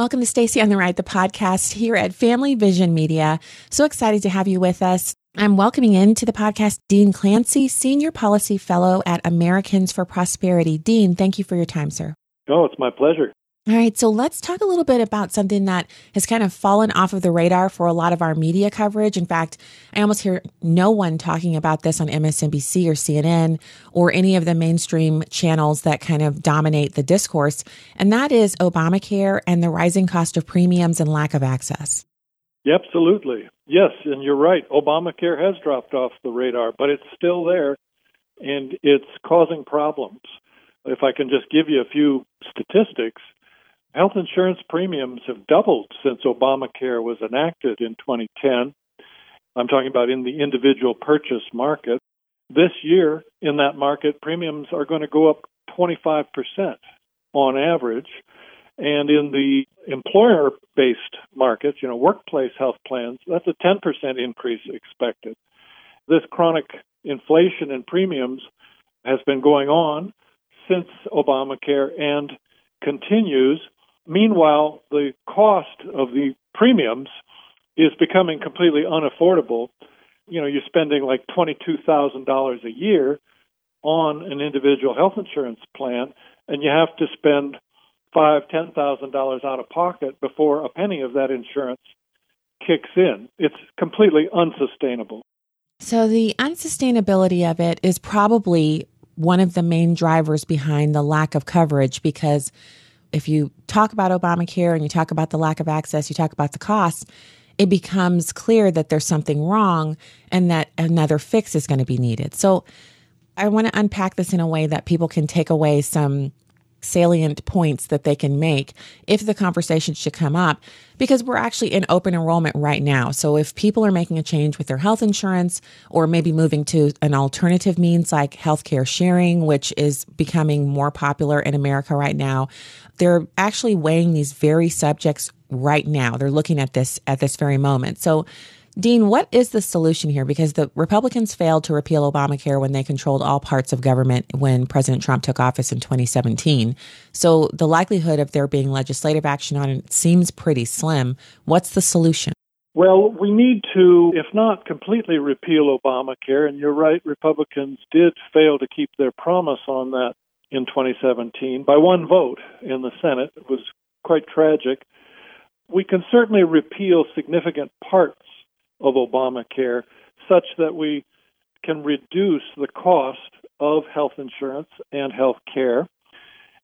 Welcome to Stacy on the Right, the podcast here at Family Vision Media. So excited to have you with us. I'm welcoming into the podcast Dean Clancy, Senior Policy Fellow at Americans for Prosperity. Dean, thank you for your time, sir. Oh, it's my pleasure. All right, so let's talk a little bit about something that has kind of fallen off of the radar for a lot of our media coverage. In fact, I almost hear no one talking about this on MSNBC or CNN or any of the mainstream channels that kind of dominate the discourse, and that is Obamacare and the rising cost of premiums and lack of access. Absolutely. Yes, and you're right. Obamacare has dropped off the radar, but it's still there and it's causing problems. If I can just give you a few statistics, Health insurance premiums have doubled since Obamacare was enacted in 2010. I'm talking about in the individual purchase market. This year, in that market, premiums are going to go up 25% on average. And in the employer based markets, you know, workplace health plans, that's a 10% increase expected. This chronic inflation in premiums has been going on since Obamacare and continues Meanwhile, the cost of the premiums is becoming completely unaffordable. You know, you're spending like $22,000 a year on an individual health insurance plan, and you have to spend five, ten thousand dollars out of pocket before a penny of that insurance kicks in. It's completely unsustainable. So the unsustainability of it is probably one of the main drivers behind the lack of coverage because if you talk about Obamacare and you talk about the lack of access, you talk about the costs, it becomes clear that there's something wrong and that another fix is going to be needed. So I want to unpack this in a way that people can take away some salient points that they can make if the conversation should come up because we're actually in open enrollment right now. So if people are making a change with their health insurance or maybe moving to an alternative means like healthcare sharing, which is becoming more popular in America right now, they're actually weighing these very subjects right now. They're looking at this at this very moment. So Dean, what is the solution here? Because the Republicans failed to repeal Obamacare when they controlled all parts of government when President Trump took office in 2017. So the likelihood of there being legislative action on it seems pretty slim. What's the solution? Well, we need to, if not completely repeal Obamacare, and you're right, Republicans did fail to keep their promise on that in 2017 by one vote in the Senate. It was quite tragic. We can certainly repeal significant parts of Obamacare such that we can reduce the cost of health insurance and health care.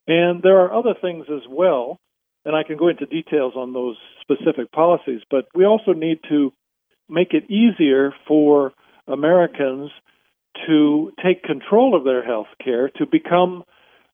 And there are other things as well, and I can go into details on those specific policies, but we also need to make it easier for Americans to take control of their health care, to become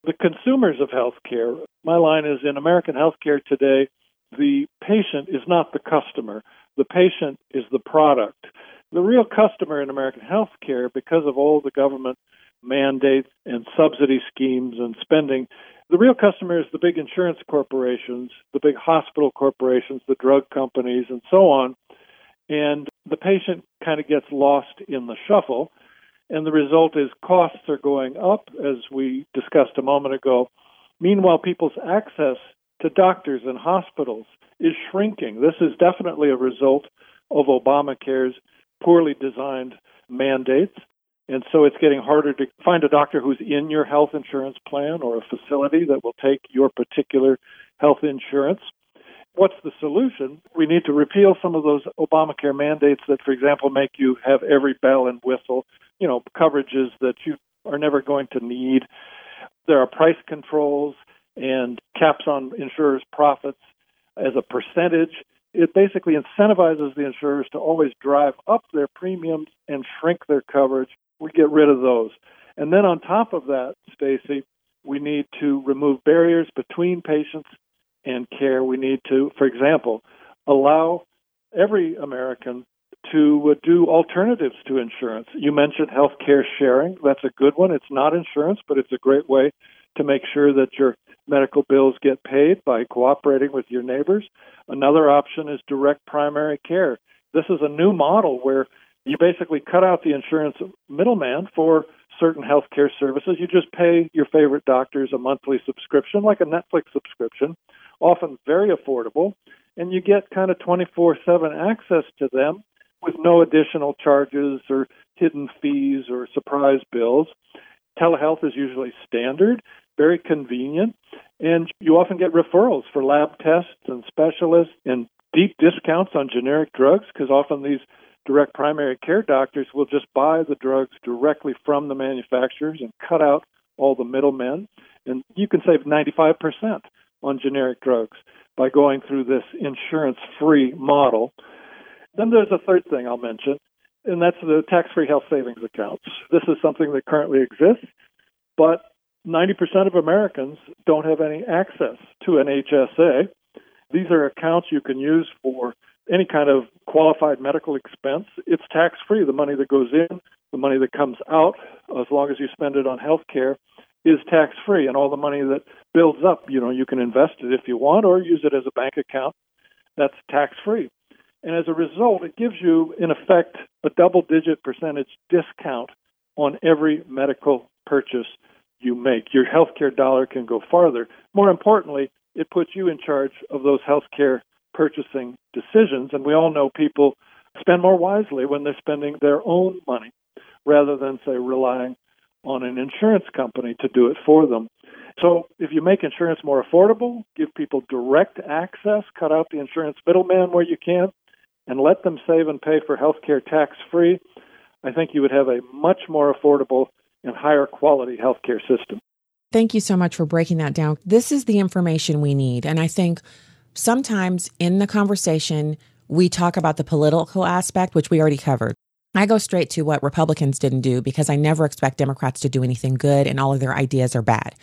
the consumers of health care. My line is in American health care today, the patient is not the customer. The patient is the product. The real customer in American healthcare, because of all the government mandates and subsidy schemes and spending, the real customer is the big insurance corporations, the big hospital corporations, the drug companies, and so on. And the patient kind of gets lost in the shuffle. And the result is costs are going up, as we discussed a moment ago. Meanwhile, people's access to doctors and hospitals is shrinking. This is definitely a result of Obamacare's poorly designed mandates. And so it's getting harder to find a doctor who's in your health insurance plan or a facility that will take your particular health insurance. What's the solution? We need to repeal some of those Obamacare mandates that, for example, make you have every bell and whistle, you know, coverages that you are never going to need. There are price controls and caps on insurers' profits as a percentage. It basically incentivizes the insurers to always drive up their premiums and shrink their coverage. We get rid of those. And then on top of that, Stacy, we need to remove barriers between patients and care. We need to, for example, allow every American to uh, do alternatives to insurance. You mentioned health care sharing. That's a good one. It's not insurance, but it's a great way to make sure that your medical bills get paid by cooperating with your neighbors. Another option is direct primary care. This is a new model where you basically cut out the insurance middleman for certain health care services. You just pay your favorite doctors a monthly subscription, like a Netflix subscription, often very affordable, and you get kind of 24 7 access to them with no additional charges or hidden fees or surprise bills. Telehealth is usually standard, very convenient, and you often get referrals for lab tests and specialists and deep discounts on generic drugs because often these direct primary care doctors will just buy the drugs directly from the manufacturers and cut out all the middlemen. And you can save 95% on generic drugs by going through this insurance free model. Then there's a third thing I'll mention, and that's the tax free health savings accounts. This is something that currently exists, but 90% of Americans don't have any access to an HSA. These are accounts you can use for any kind of qualified medical expense. It's tax free. The money that goes in, the money that comes out, as long as you spend it on health care, is tax free. And all the money that builds up, you know, you can invest it if you want or use it as a bank account. That's tax free. And as a result, it gives you, in effect, a double digit percentage discount on every medical purchase you make. Your healthcare dollar can go farther. More importantly, it puts you in charge of those healthcare purchasing decisions. And we all know people spend more wisely when they're spending their own money rather than, say, relying on an insurance company to do it for them. So if you make insurance more affordable, give people direct access, cut out the insurance middleman where you can, and let them save and pay for health care tax free, I think you would have a much more affordable and higher quality healthcare system. Thank you so much for breaking that down. This is the information we need. And I think sometimes in the conversation, we talk about the political aspect, which we already covered. I go straight to what Republicans didn't do because I never expect Democrats to do anything good and all of their ideas are bad.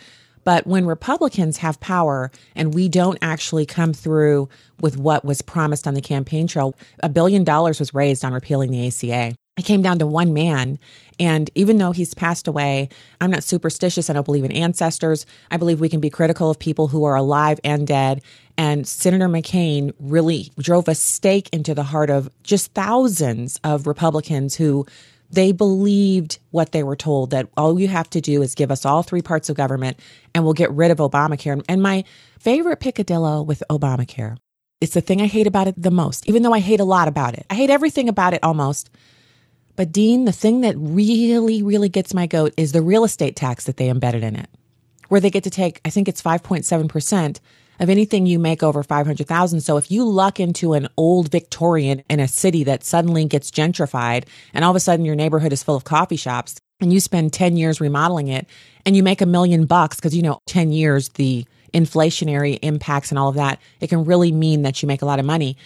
But when Republicans have power and we don't actually come through with what was promised on the campaign trail, a billion dollars was raised on repealing the ACA. It came down to one man. And even though he's passed away, I'm not superstitious. I don't believe in ancestors. I believe we can be critical of people who are alive and dead. And Senator McCain really drove a stake into the heart of just thousands of Republicans who they believed what they were told that all you have to do is give us all three parts of government and we'll get rid of Obamacare. And my favorite picadillo with Obamacare, it's the thing I hate about it the most, even though I hate a lot about it. I hate everything about it almost. But Dean, the thing that really, really gets my goat is the real estate tax that they embedded in it, where they get to take, I think it's 5.7% of anything you make over 500,000. So if you luck into an old Victorian in a city that suddenly gets gentrified and all of a sudden your neighborhood is full of coffee shops and you spend 10 years remodeling it and you make a million bucks because you know 10 years the inflationary impacts and all of that, it can really mean that you make a lot of money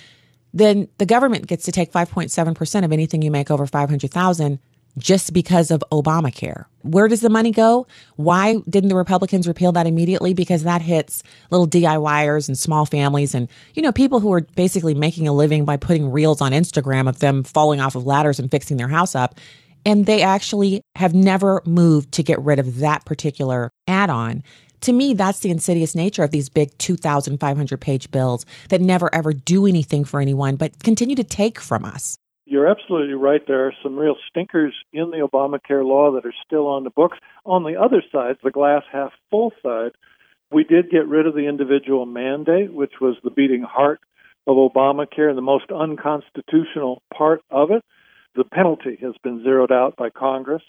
then the government gets to take 5.7% of anything you make over 500,000 just because of Obamacare. Where does the money go? Why didn't the Republicans repeal that immediately? Because that hits little DIYers and small families and, you know, people who are basically making a living by putting reels on Instagram of them falling off of ladders and fixing their house up. And they actually have never moved to get rid of that particular add on to me, that's the insidious nature of these big 2,500 page bills that never ever do anything for anyone, but continue to take from us. You're absolutely right. There are some real stinkers in the Obamacare law that are still on the books. On the other side, the glass half full side, we did get rid of the individual mandate, which was the beating heart of Obamacare and the most unconstitutional part of it. The penalty has been zeroed out by Congress.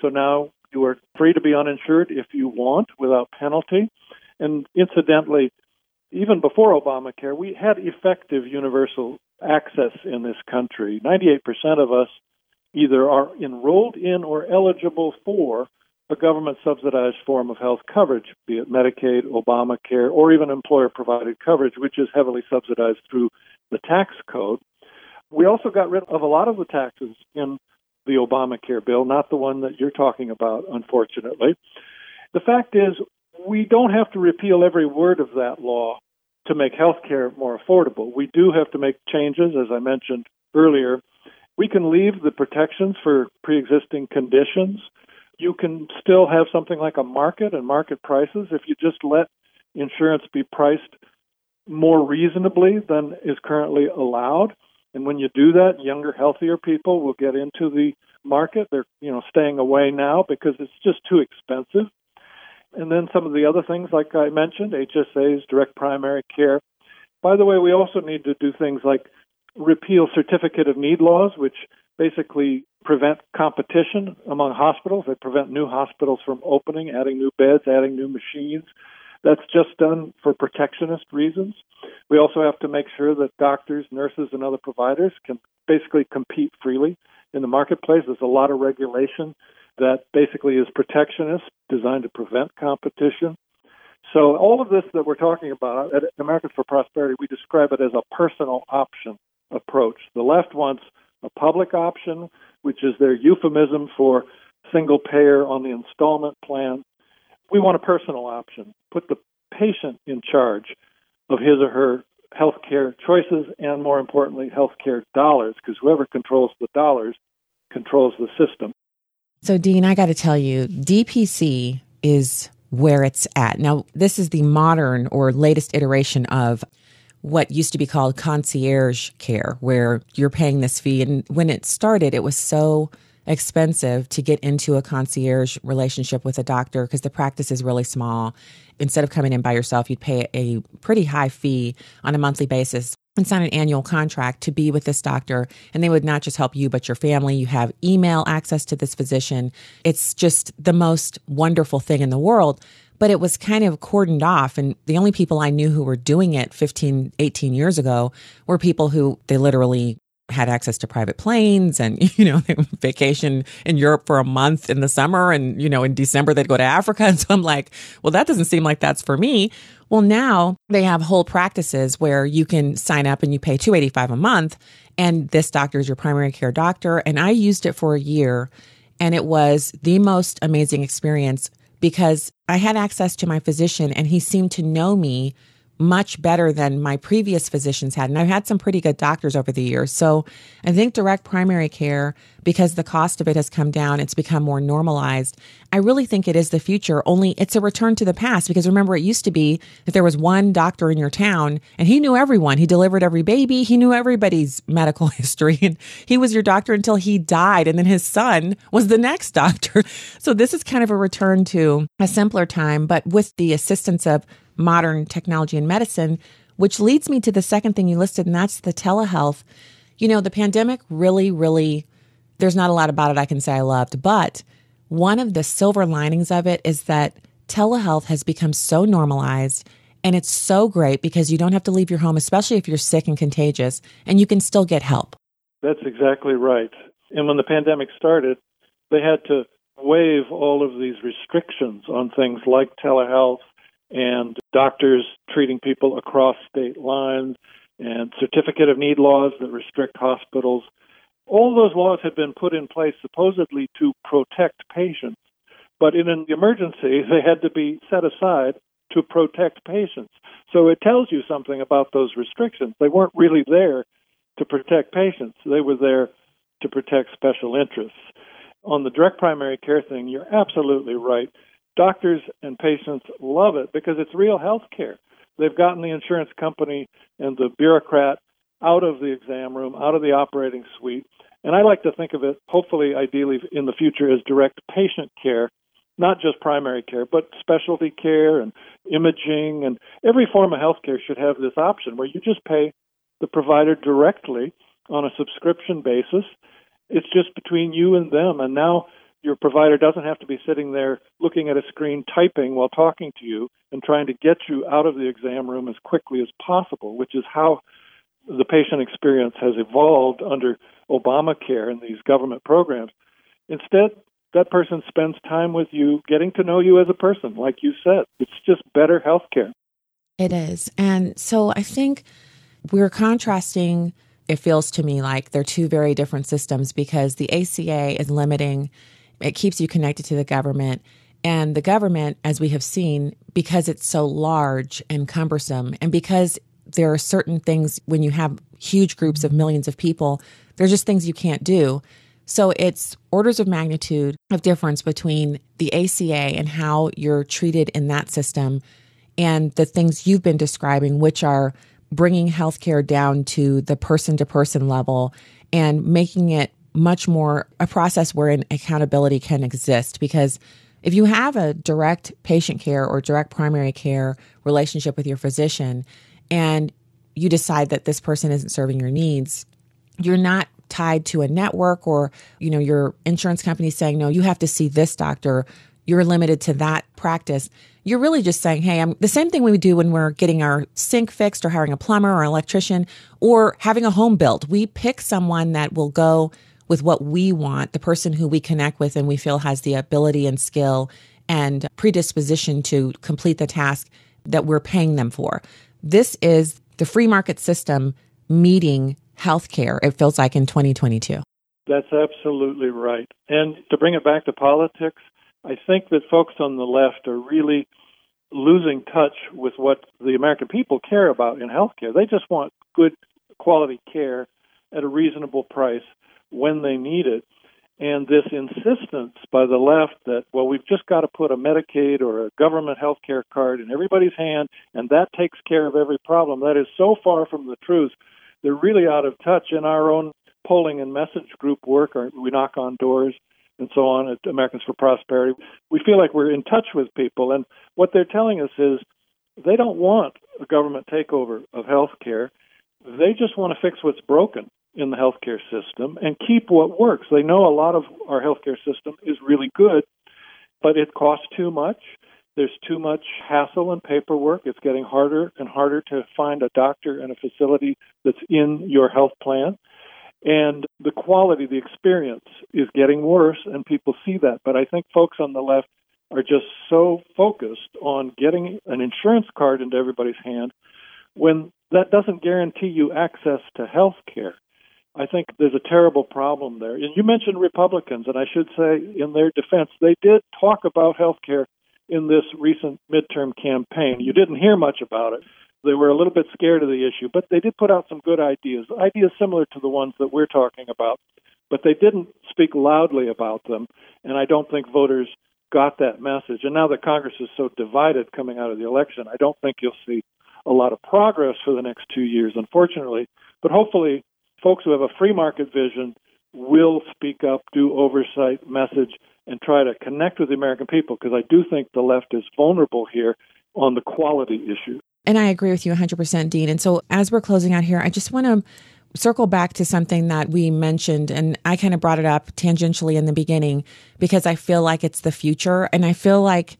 So now you are free to be uninsured if you want without penalty. And incidentally, even before Obamacare, we had effective universal access in this country. 98% of us either are enrolled in or eligible for a government subsidized form of health coverage, be it Medicaid, Obamacare, or even employer provided coverage, which is heavily subsidized through the tax code. We also got rid of a lot of the taxes in the Obamacare bill, not the one that you're talking about, unfortunately. The fact is, we don't have to repeal every word of that law to make health care more affordable. We do have to make changes, as I mentioned earlier. We can leave the protections for pre existing conditions. You can still have something like a market and market prices if you just let insurance be priced more reasonably than is currently allowed. And when you do that, younger, healthier people will get into the market. They're, you know, staying away now because it's just too expensive. And then some of the other things, like I mentioned, HSAs, direct primary care. By the way, we also need to do things like repeal certificate of need laws, which basically prevent competition among hospitals. They prevent new hospitals from opening, adding new beds, adding new machines. That's just done for protectionist reasons. We also have to make sure that doctors, nurses, and other providers can basically compete freely in the marketplace. There's a lot of regulation that basically is protectionist, designed to prevent competition. So, all of this that we're talking about at Americans for Prosperity, we describe it as a personal option approach. The left wants a public option, which is their euphemism for single payer on the installment plan. We want a personal option, put the patient in charge of his or her healthcare choices and, more importantly, healthcare dollars, because whoever controls the dollars controls the system. So, Dean, I got to tell you, DPC is where it's at. Now, this is the modern or latest iteration of what used to be called concierge care, where you're paying this fee. And when it started, it was so expensive to get into a concierge relationship with a doctor because the practice is really small. Instead of coming in by yourself, you'd pay a pretty high fee on a monthly basis and sign an annual contract to be with this doctor. And they would not just help you, but your family. You have email access to this physician. It's just the most wonderful thing in the world. But it was kind of cordoned off. And the only people I knew who were doing it 15, 18 years ago were people who they literally had access to private planes and, you know, vacation in Europe for a month in the summer. And, you know, in December, they'd go to Africa. And so I'm like, well, that doesn't seem like that's for me. Well, now they have whole practices where you can sign up and you pay 285 a month. And this doctor is your primary care doctor. And I used it for a year and it was the most amazing experience because I had access to my physician and he seemed to know me much better than my previous physicians had. And I've had some pretty good doctors over the years. So I think direct primary care, because the cost of it has come down, it's become more normalized. I really think it is the future, only it's a return to the past. Because remember, it used to be that there was one doctor in your town and he knew everyone. He delivered every baby, he knew everybody's medical history. And he was your doctor until he died. And then his son was the next doctor. So this is kind of a return to a simpler time, but with the assistance of modern technology and medicine, which leads me to the second thing you listed, and that's the telehealth. You know, the pandemic really, really, there's not a lot about it I can say I loved, but one of the silver linings of it is that telehealth has become so normalized and it's so great because you don't have to leave your home, especially if you're sick and contagious, and you can still get help. That's exactly right. And when the pandemic started, they had to waive all of these restrictions on things like telehealth and doctors treating people across state lines and certificate of need laws that restrict hospitals. All those laws had been put in place supposedly to protect patients, but in an emergency, they had to be set aside to protect patients. So it tells you something about those restrictions. They weren't really there to protect patients, they were there to protect special interests. On the direct primary care thing, you're absolutely right. Doctors and patients love it because it's real health care. They've gotten the insurance company and the bureaucrat out of the exam room, out of the operating suite. And I like to think of it, hopefully, ideally, in the future, as direct patient care, not just primary care, but specialty care and imaging. And every form of healthcare should have this option where you just pay the provider directly on a subscription basis. It's just between you and them. And now your provider doesn't have to be sitting there looking at a screen typing while talking to you and trying to get you out of the exam room as quickly as possible, which is how the patient experience has evolved under Obamacare and these government programs. Instead, that person spends time with you, getting to know you as a person, like you said. It's just better health care. It is. And so I think we're contrasting, it feels to me like they're two very different systems because the ACA is limiting it keeps you connected to the government. And the government, as we have seen, because it's so large and cumbersome, and because there are certain things when you have huge groups of millions of people, there's just things you can't do. So it's orders of magnitude of difference between the ACA and how you're treated in that system and the things you've been describing, which are bringing healthcare down to the person to person level and making it much more a process wherein accountability can exist because If you have a direct patient care or direct primary care relationship with your physician and you decide that this person isn't serving your needs, you're not tied to a network or, you know, your insurance company saying, no, you have to see this doctor. You're limited to that practice. You're really just saying, hey, I'm the same thing we do when we're getting our sink fixed or hiring a plumber or an electrician or having a home built. We pick someone that will go with what we want, the person who we connect with and we feel has the ability and skill and predisposition to complete the task that we're paying them for. This is the free market system meeting healthcare, it feels like in 2022. That's absolutely right. And to bring it back to politics, I think that folks on the left are really losing touch with what the American people care about in healthcare. They just want good quality care at a reasonable price when they need it. And this insistence by the left that, well, we've just got to put a Medicaid or a government health care card in everybody's hand and that takes care of every problem, that is so far from the truth. They're really out of touch in our own polling and message group work, or we knock on doors and so on at Americans for Prosperity. We feel like we're in touch with people. And what they're telling us is they don't want a government takeover of health care. They just want to fix what's broken in the healthcare system and keep what works. They know a lot of our healthcare system is really good, but it costs too much. There's too much hassle and paperwork. It's getting harder and harder to find a doctor and a facility that's in your health plan. And the quality, the experience is getting worse, and people see that. But I think folks on the left are just so focused on getting an insurance card into everybody's hand when that doesn't guarantee you access to health care. I think there's a terrible problem there. And you mentioned Republicans, and I should say, in their defense, they did talk about health care in this recent midterm campaign. You didn't hear much about it. They were a little bit scared of the issue, but they did put out some good ideas, ideas similar to the ones that we're talking about. But they didn't speak loudly about them, and I don't think voters got that message. And now that Congress is so divided coming out of the election, I don't think you'll see a lot of progress for the next two years, unfortunately. But hopefully, folks who have a free market vision will speak up, do oversight, message, and try to connect with the American people because I do think the left is vulnerable here on the quality issue. And I agree with you 100%, Dean. And so as we're closing out here, I just want to circle back to something that we mentioned and I kind of brought it up tangentially in the beginning because I feel like it's the future and I feel like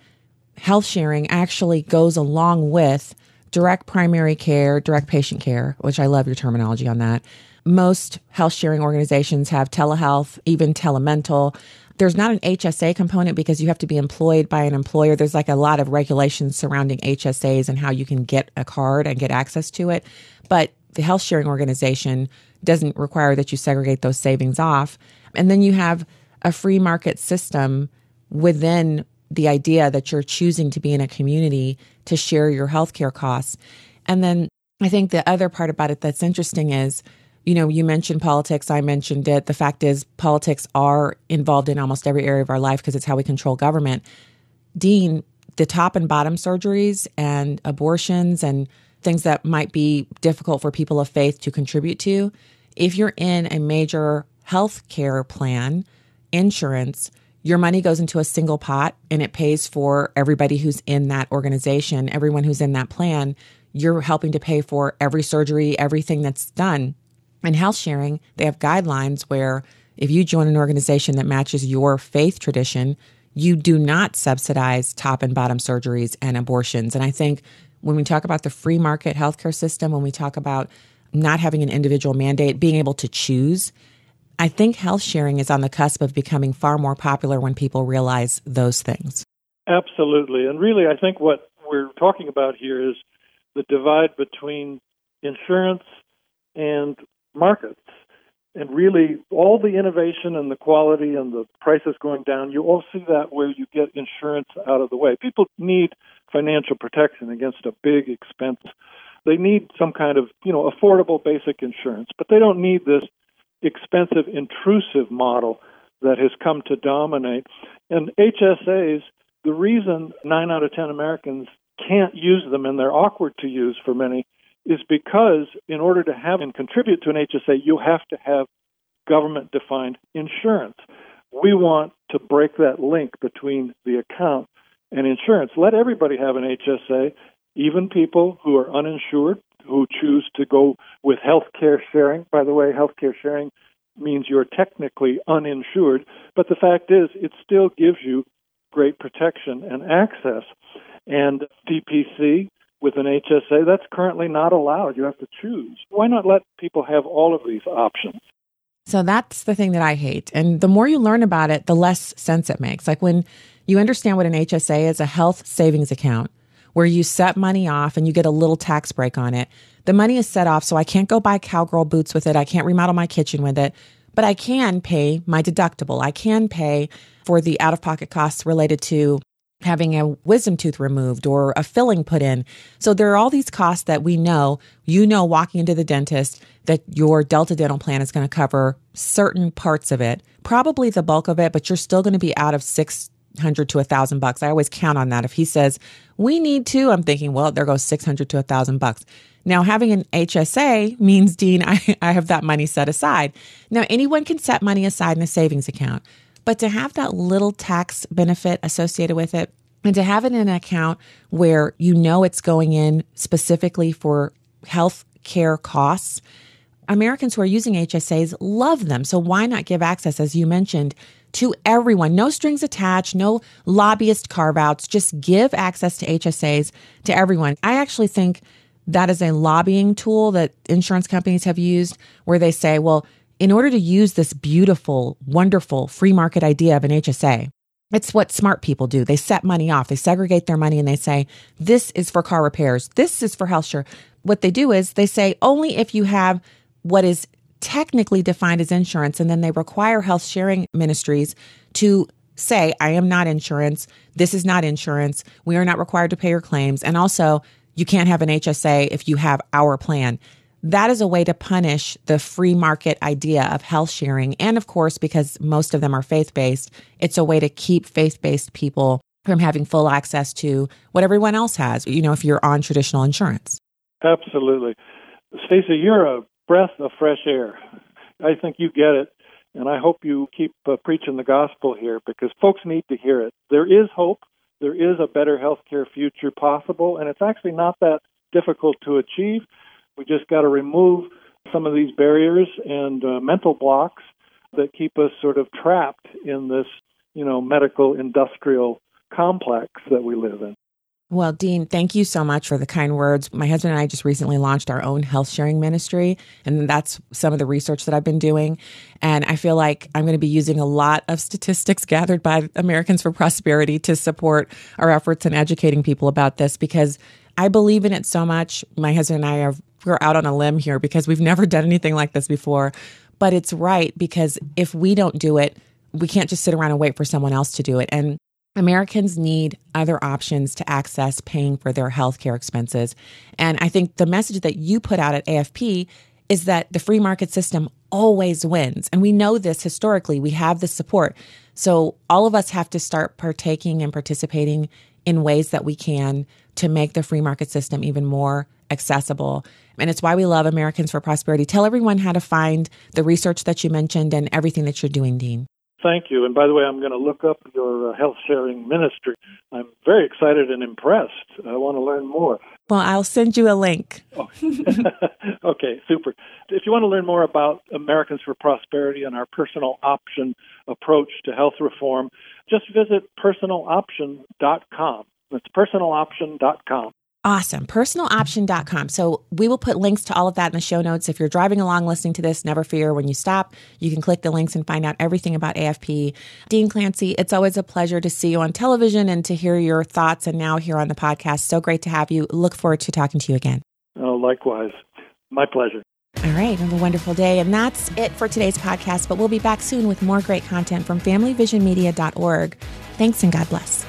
health sharing actually goes along with direct primary care, direct patient care, which I love your terminology on that. Most health sharing organizations have telehealth, even telemental there's not an HSA component because you have to be employed by an employer. There's like a lot of regulations surrounding HSAs and how you can get a card and get access to it. But the health sharing organization doesn't require that you segregate those savings off. And then you have a free market system within the idea that you're choosing to be in a community to share your healthcare costs. And then I think the other part about it that's interesting is you know, you mentioned politics, I mentioned it. The fact is, politics are involved in almost every area of our life because it's how we control government. Dean, the top and bottom surgeries and abortions and things that might be difficult for people of faith to contribute to, if you're in a major health care plan, insurance, your money goes into a single pot and it pays for everybody who's in that organization, everyone who's in that plan. You're helping to pay for every surgery, everything that's done. In health sharing, they have guidelines where if you join an organization that matches your faith tradition, you do not subsidize top and bottom surgeries and abortions. And I think when we talk about the free market healthcare system, when we talk about not having an individual mandate, being able to choose, I think health sharing is on the cusp of becoming far more popular when people realize those things. Absolutely. And really, I think what we're talking about here is the divide between insurance and markets. And really, all the innovation and the quality and the prices going down, you all see that where you get insurance out of the way. People need financial protection against a big expense. They need some kind of, you know, affordable basic insurance, but they don't need this expensive, intrusive model that has come to dominate. And HSAs, the reason nine out of 10 Americans can't use them and they're awkward to use for many is because in order to have and contribute to an HSA, you have to have government defined insurance. We want to break that link between the account and insurance. Let everybody have an HSA, even people who are uninsured, who choose to go with health care sharing. By the way, health care sharing means you're technically uninsured, but the fact is, it still gives you great protection and access. And DPC with an HSA, that's currently not allowed. You have to choose. Why not let people have all of these options? So that's the thing that I hate. And the more you learn about it, the less sense it makes. Like when you understand what an HSA is, a health savings account, where you set money off and you get a little tax break on it. The money is set off, so I can't go buy cowgirl boots with it. I can't remodel my kitchen with it, but I can pay my deductible. I can pay for the out of pocket costs related to having a wisdom tooth removed or a filling put in. So there are all these costs that we know, you know, walking into the dentist that your Delta dental plan is going to cover certain parts of it, probably the bulk of it, but you're still going to be out of 600 to a thousand bucks. I always count on that. If he says we need to, I'm thinking, well, there goes 600 to a thousand bucks. Now, having an HSA means, Dean, I, I have that money set aside. Now, anyone can set money aside in a savings account. But to have that little tax benefit associated with it and to have it in an account where you know it's going in specifically for health care costs, Americans who are using HSAs love them. So why not give access, as you mentioned, to everyone? No strings attached, no lobbyist carve outs. Just give access to HSAs to everyone. I actually think that is a lobbying tool that insurance companies have used where they say, well, in order to use this beautiful, wonderful free market idea of an HSA, it's what smart people do. They set money off, they segregate their money, and they say, This is for car repairs, this is for health care. What they do is they say, Only if you have what is technically defined as insurance, and then they require health sharing ministries to say, I am not insurance, this is not insurance, we are not required to pay your claims, and also you can't have an HSA if you have our plan that is a way to punish the free market idea of health sharing. And of course, because most of them are faith based, it's a way to keep faith based people from having full access to what everyone else has, you know, if you're on traditional insurance. Absolutely. Stacy, you're a breath of fresh air. I think you get it. And I hope you keep uh, preaching the gospel here because folks need to hear it. There is hope. There is a better healthcare future possible, and it's actually not that difficult to achieve. We just got to remove some of these barriers and uh, mental blocks that keep us sort of trapped in this, you know, medical industrial complex that we live in. Well, Dean, thank you so much for the kind words. My husband and I just recently launched our own health sharing ministry, and that's some of the research that I've been doing. And I feel like I'm going to be using a lot of statistics gathered by Americans for Prosperity to support our efforts in educating people about this because I believe in it so much. My husband and I are we're out on a limb here because we've never done anything like this before. But it's right because if we don't do it, we can't just sit around and wait for someone else to do it. And Americans need other options to access paying for their healthcare expenses. And I think the message that you put out at AFP is that the free market system always wins. And we know this historically. We have the support. So all of us have to start partaking and participating in ways that we can to make the free market system even more accessible. And it's why we love Americans for Prosperity. Tell everyone how to find the research that you mentioned and everything that you're doing, Dean. Thank you. And by the way, I'm going to look up your uh, health sharing ministry. I'm very excited and impressed. I want to learn more. Well, I'll send you a link. Oh. okay, super. If you want to learn more about Americans for Prosperity and our personal option approach to health reform, just visit personaloption.com. That's personaloption.com. Awesome. Personaloption.com. So we will put links to all of that in the show notes. If you're driving along listening to this, never fear. When you stop, you can click the links and find out everything about AFP. Dean Clancy, it's always a pleasure to see you on television and to hear your thoughts and now here on the podcast. So great to have you. Look forward to talking to you again. Oh, likewise. My pleasure. All right. Have a wonderful day. And that's it for today's podcast, but we'll be back soon with more great content from familyvisionmedia.org. Thanks and God bless.